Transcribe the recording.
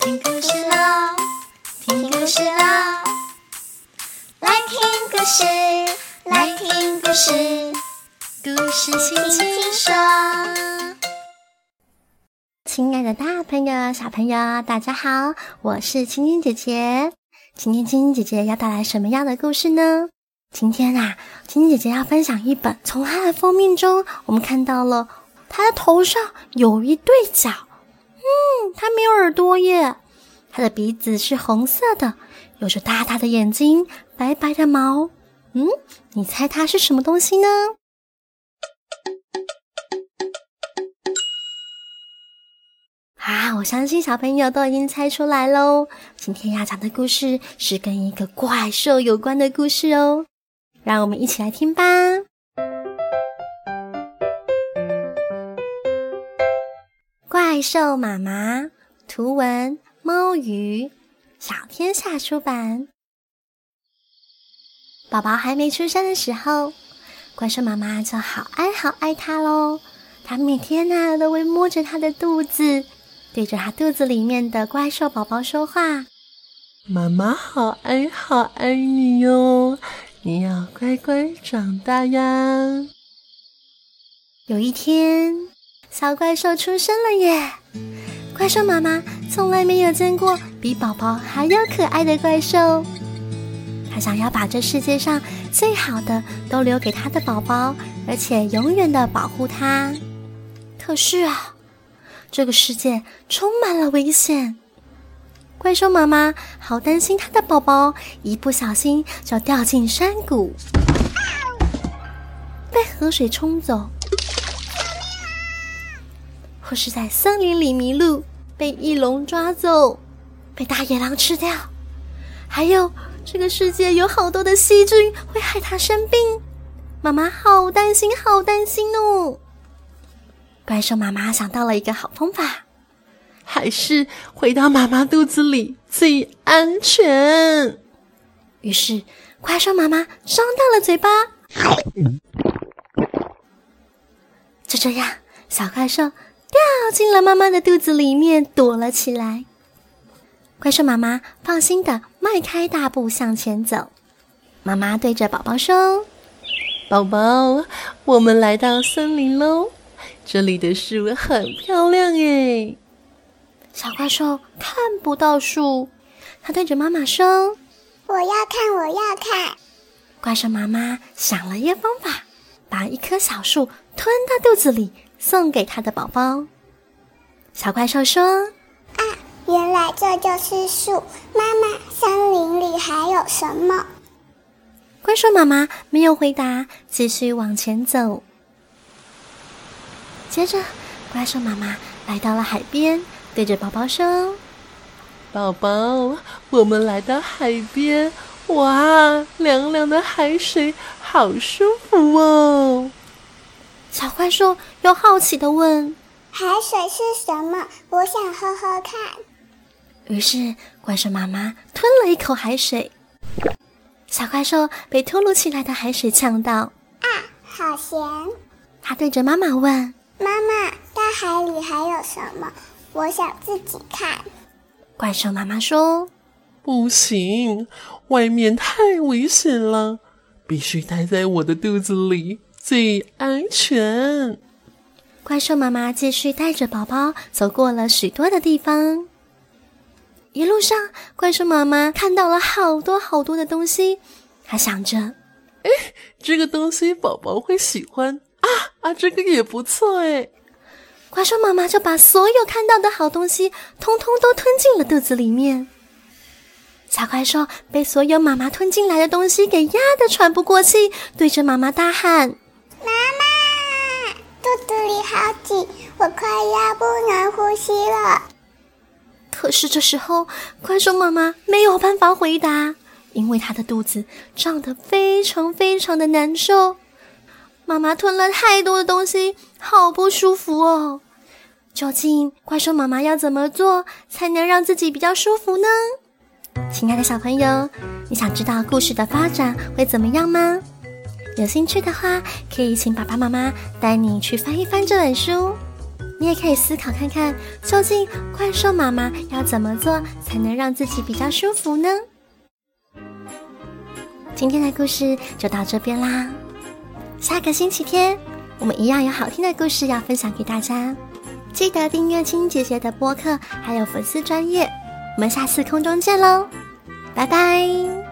听故事喽，听故事喽，来听故事，来听故事，故事轻轻说。亲爱的大朋友、小朋友，大家好，我是青青姐姐。今天青青姐姐要带来什么样的故事呢？今天啊，青青姐姐要分享一本，从它的封面中，我们看到了它的头上有一对角。它没有耳朵耶。它的鼻子是红色的，有着大大的眼睛，白白的毛。嗯，你猜它是什么东西呢？啊，我相信小朋友都已经猜出来喽。今天要讲的故事是跟一个怪兽有关的故事哦，让我们一起来听吧。怪兽妈妈，图文猫鱼，小天下出版。宝宝还没出生的时候，怪兽妈妈就好爱好爱它喽。它每天呢都会摸着它的肚子。对着他肚子里面的怪兽宝宝说话：“妈妈好爱好爱你哟，你要乖乖长大呀。”有一天，小怪兽出生了耶！怪兽妈妈从来没有见过比宝宝还要可爱的怪兽，她想要把这世界上最好的都留给她的宝宝，而且永远的保护它。可是啊。这个世界充满了危险，怪兽妈妈好担心她的宝宝一不小心就掉进山谷，被河水冲走，或是在森林里迷路，被翼龙抓走，被大野狼吃掉，还有这个世界有好多的细菌会害他生病，妈妈好担心，好担心哦。怪兽妈妈想到了一个好方法，还是回到妈妈肚子里最安全。于是，怪兽妈妈张大了嘴巴，就这样，小怪兽掉进了妈妈的肚子里面，躲了起来。怪兽妈妈放心的迈开大步向前走。妈妈对着宝宝说：“宝宝，我们来到森林喽。”这里的树很漂亮诶。小怪兽看不到树，它对着妈妈说：“我要看，我要看。”怪兽妈妈想了一个方法，把一棵小树吞到肚子里，送给他的宝宝。小怪兽说：“啊，原来这就是树。妈妈，森林里还有什么？”怪兽妈妈没有回答，继续往前走。接着，怪兽妈妈来到了海边，对着宝宝说：“宝宝，我们来到海边，哇，凉凉的海水，好舒服哦！”小怪兽又好奇的问：“海水是什么？我想喝喝看。”于是，怪兽妈妈吞了一口海水，小怪兽被突如其来的海水呛到，啊，好咸！他对着妈妈问。妈妈，大海里还有什么？我想自己看。怪兽妈妈说：“不行，外面太危险了，必须待在我的肚子里最安全。”怪兽妈妈继续带着宝宝走过了许多的地方。一路上，怪兽妈妈看到了好多好多的东西，她想着：“哎，这个东西宝宝会喜欢。”啊啊，这个也不错哎！怪兽妈妈就把所有看到的好东西，通通都吞进了肚子里面。小怪兽被所有妈妈吞进来的东西给压得喘不过气，对着妈妈大喊：“妈妈，肚子里好紧，我快要不能呼吸了。”可是这时候，怪兽妈妈没有办法回答，因为她的肚子胀得非常非常的难受。妈妈吞了太多的东西，好不舒服哦。究竟怪兽妈妈要怎么做才能让自己比较舒服呢？亲爱的小朋友，你想知道故事的发展会怎么样吗？有兴趣的话，可以请爸爸妈妈带你去翻一翻这本书。你也可以思考看看，究竟怪兽妈妈要怎么做才能让自己比较舒服呢？今天的故事就到这边啦，下个星期天我们一样有好听的故事要分享给大家，记得订阅青姐姐的播客，还有粉丝专业，我们下次空中见喽，拜拜。